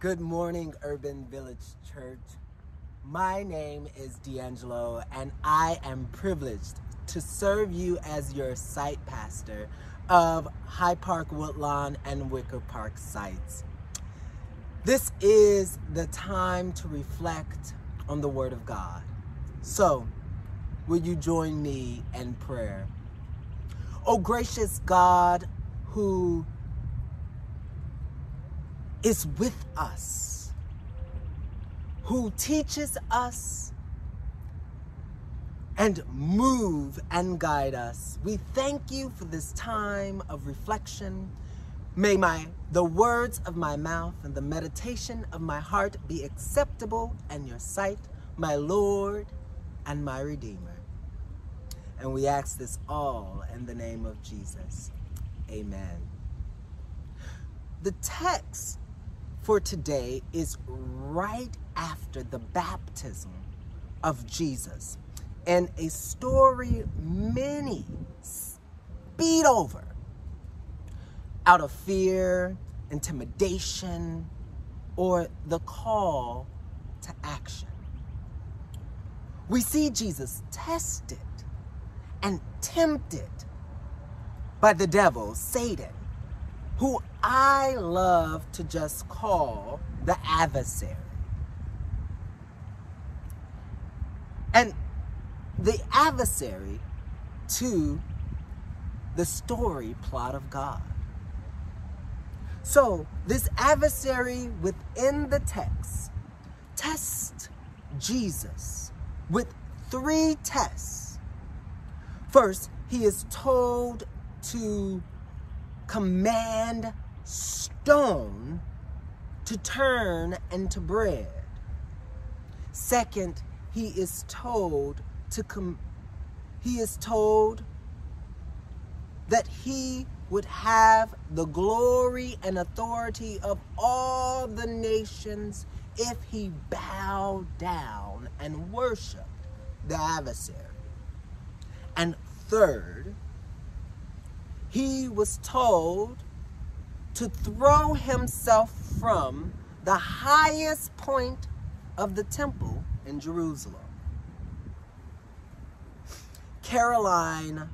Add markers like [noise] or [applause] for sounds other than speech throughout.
Good morning, Urban Village Church. My name is D'Angelo, and I am privileged to serve you as your site pastor of Hyde Park Woodlawn and Wicker Park sites. This is the time to reflect on the Word of God. So, will you join me in prayer? Oh, gracious God, who is with us, who teaches us and move and guide us. We thank you for this time of reflection. May my the words of my mouth and the meditation of my heart be acceptable in your sight, my Lord and my Redeemer. And we ask this all in the name of Jesus. Amen. The text for today is right after the baptism of Jesus and a story many speed over out of fear, intimidation, or the call to action. We see Jesus tested and tempted by the devil, Satan, who I love to just call the adversary. And the adversary to the story plot of God. So, this adversary within the text tests Jesus with three tests. First, he is told to command stone to turn into bread. Second, he is told to come he is told that he would have the glory and authority of all the nations if he bowed down and worshiped the adversary. And third, he was told to throw himself from the highest point of the temple in Jerusalem. Karoline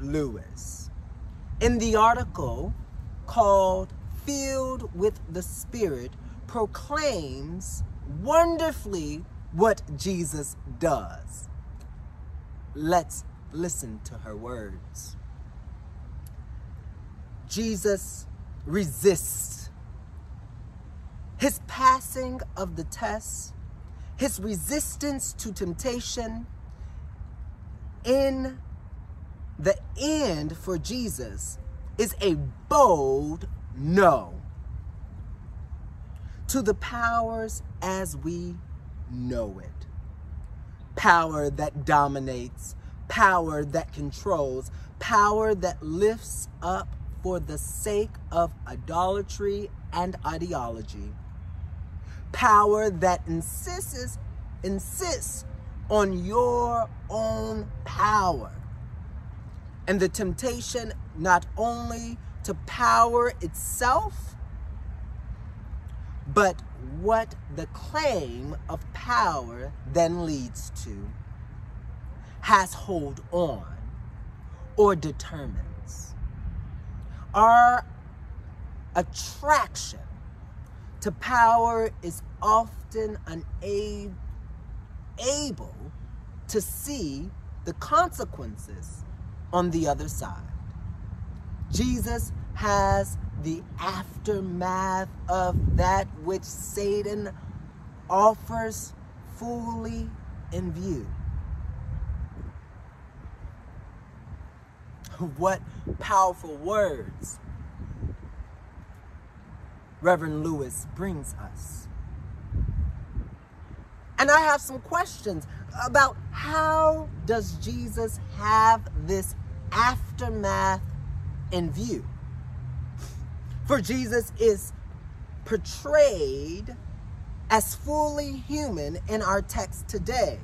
Lewis, in the article called Filled with the Spirit, proclaims wonderfully what Jesus does. Let's listen to her words. Jesus resists. His passing of the test, his resistance to temptation, in the end for Jesus is a bold no to the powers as we know it. Power that dominates, power that controls, power that lifts up for the sake of idolatry and ideology. Power that insists insists on your own power. And the temptation not only to power itself, but what the claim of power then leads to, has hold on, or determines. Our attraction to power is often unable to see the consequences on the other side. Jesus has the aftermath of that which Satan offers fully in view. [laughs] What powerful words Reverend Lewis brings us. And I have some questions about how does Jesus have this aftermath in view? For Jesus is portrayed as fully human in our text today.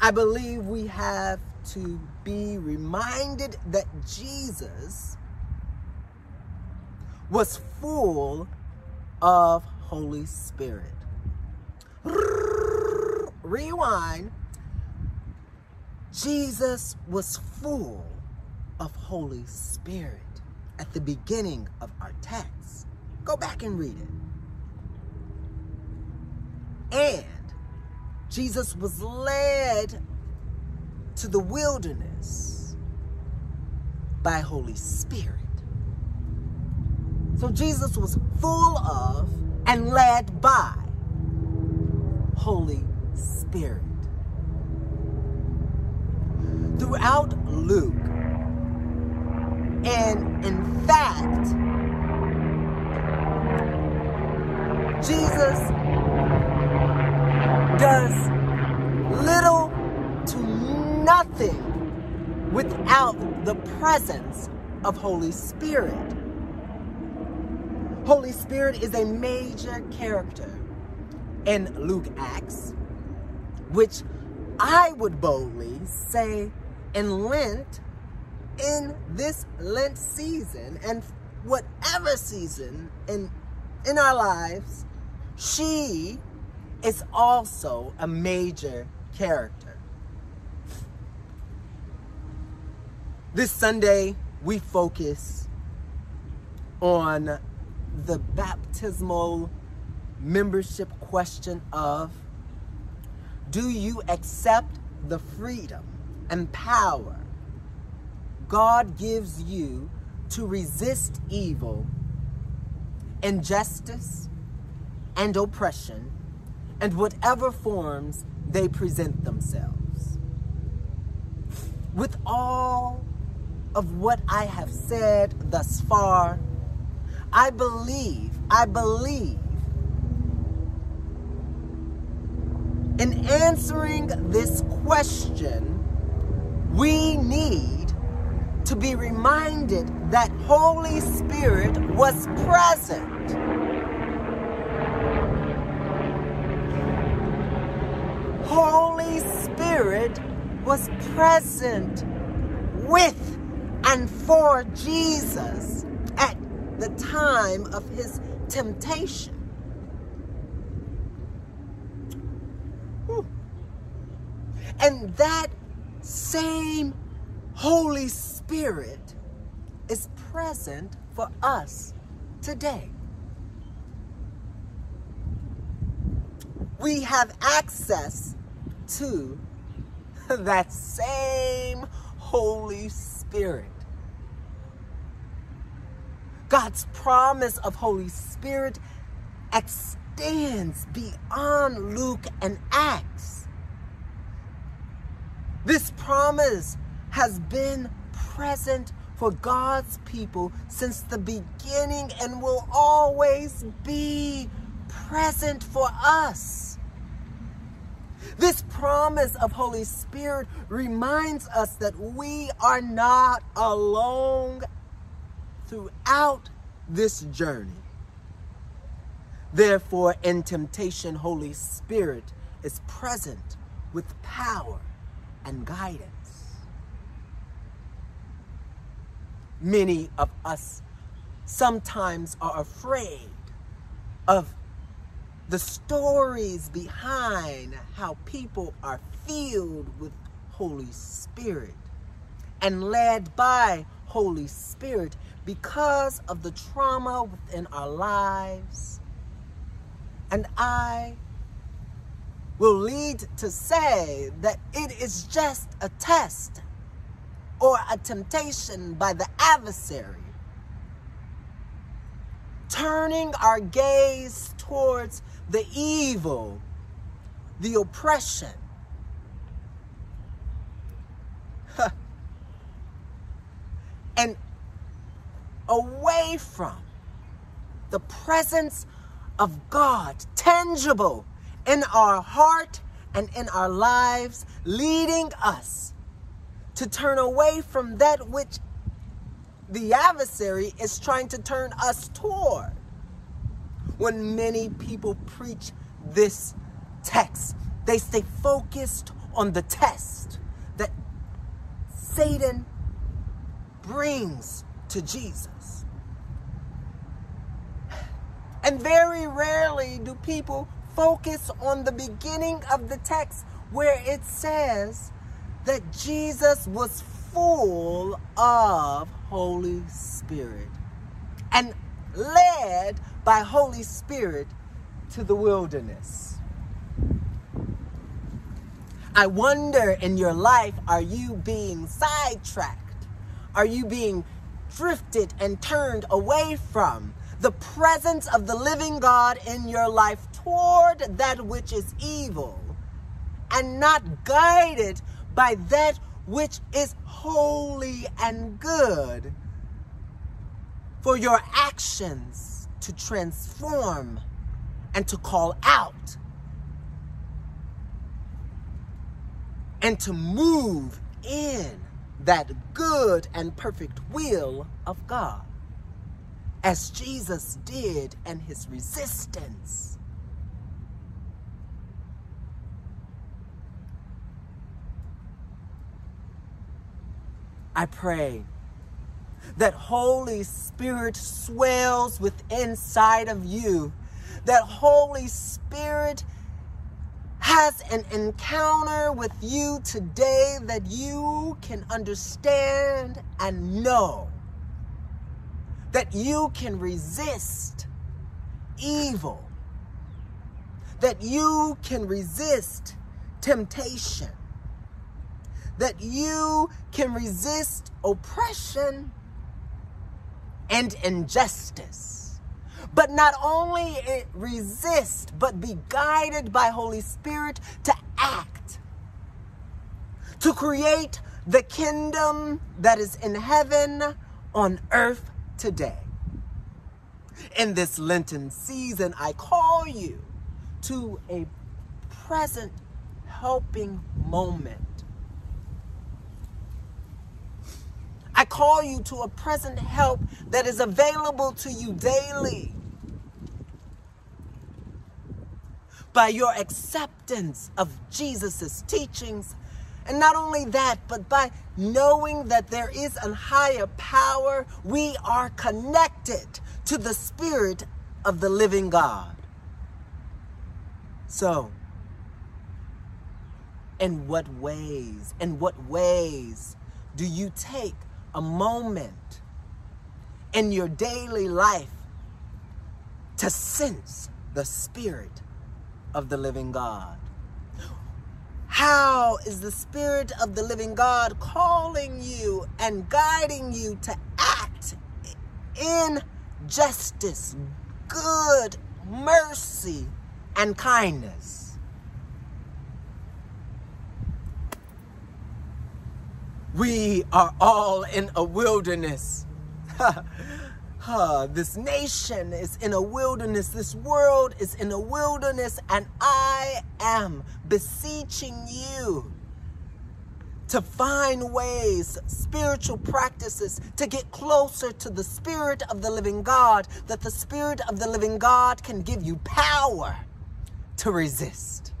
I believe we have to be reminded that Jesus was full of Holy Spirit. Rewind. Jesus was full of Holy Spirit at the beginning of our text. Go back and read it. And Jesus was led to the wilderness by Holy Spirit. So Jesus was full of and led by Holy Spirit. Throughout Luke, and in fact, Jesus does little to nothing without the presence of Holy Spirit. Holy Spirit is a major character in Luke Acts, which I would boldly say in Lent, in this Lent season, and whatever season in, in our lives, she is also a major character. This Sunday, we focus on the baptismal membership question of do you accept the freedom and power God gives you to resist evil, injustice, and oppression, and whatever forms they present themselves? With all of what I have said thus far, I believe, I believe in answering this question, we need to be reminded that Holy Spirit was present. Holy Spirit was present with and for Jesus at the time of his temptation. And that same Holy Spirit is present for us today. We have access to [laughs] that same Holy Spirit. God's promise of Holy Spirit extends beyond Luke and Acts. This promise has been present for God's people since the beginning and will always be present for us. This promise of Holy Spirit reminds us that we are not alone throughout this journey. Therefore, in temptation, Holy Spirit is present with power and guidance. Many of us sometimes are afraid of the stories behind how people are filled with Holy Spirit and led by Holy Spirit because of the trauma within our lives. And I will lead to say that it is just a test or a temptation by the adversary. Turning our gaze towards the evil, the oppression, and away from the presence of God, tangible in our heart and in our lives, leading us to turn away from that which the adversary is trying to turn us toward. When many people preach this text, they stay focused on the test that Satan brings to Jesus. And very rarely do people focus on the beginning of the text where it says that Jesus was full of Holy Spirit and led by Holy Spirit to the wilderness. I wonder in your life, are you being sidetracked? Are you being drifted and turned away from the presence of the living God in your life toward that which is evil and not guided by that which is holy and good for your actions to transform and to call out and to move in that good and perfect will of God, as Jesus did and his resistance. I pray that Holy Spirit swells within inside of you, that Holy Spirit has an encounter with you today that you can understand and know. That you can resist evil, that you can resist temptation, that you can resist oppression and injustice but not only resist, but be guided by Holy Spirit to act, to create the kingdom that is in heaven on earth today. In this Lenten season, I call you to a present helping moment. I call you to a present help that is available to you daily. by your acceptance of Jesus' teachings. And not only that, but by knowing that there is a higher power, we are connected to the Spirit of the living God. So, in what ways, in what ways do you take a moment in your daily life to sense the Spirit of the living God? How is the Spirit of the living God calling you and guiding you to act in justice, good, mercy, and kindness? We are all in a wilderness. [laughs] This nation is in a wilderness. This world is in a wilderness. And I am beseeching you to find ways, spiritual practices, to get closer to the Spirit of the living God, that the Spirit of the living God can give you power to resist.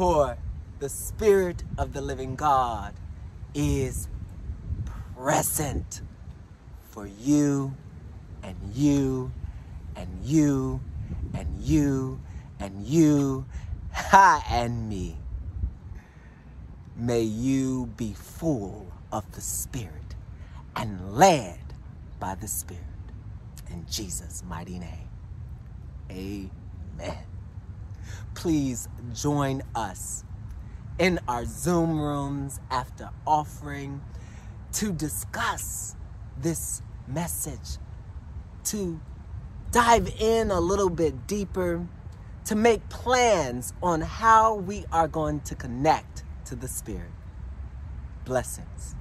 For the Spirit of the living God is present for you and you and you and you and you [laughs] ha, and me. May you be full of the Spirit and led by the Spirit. In Jesus' mighty name. Amen. Please join us in our Zoom rooms after offering to discuss this message, to dive in a little bit deeper, to make plans on how we are going to connect to the Spirit. Blessings.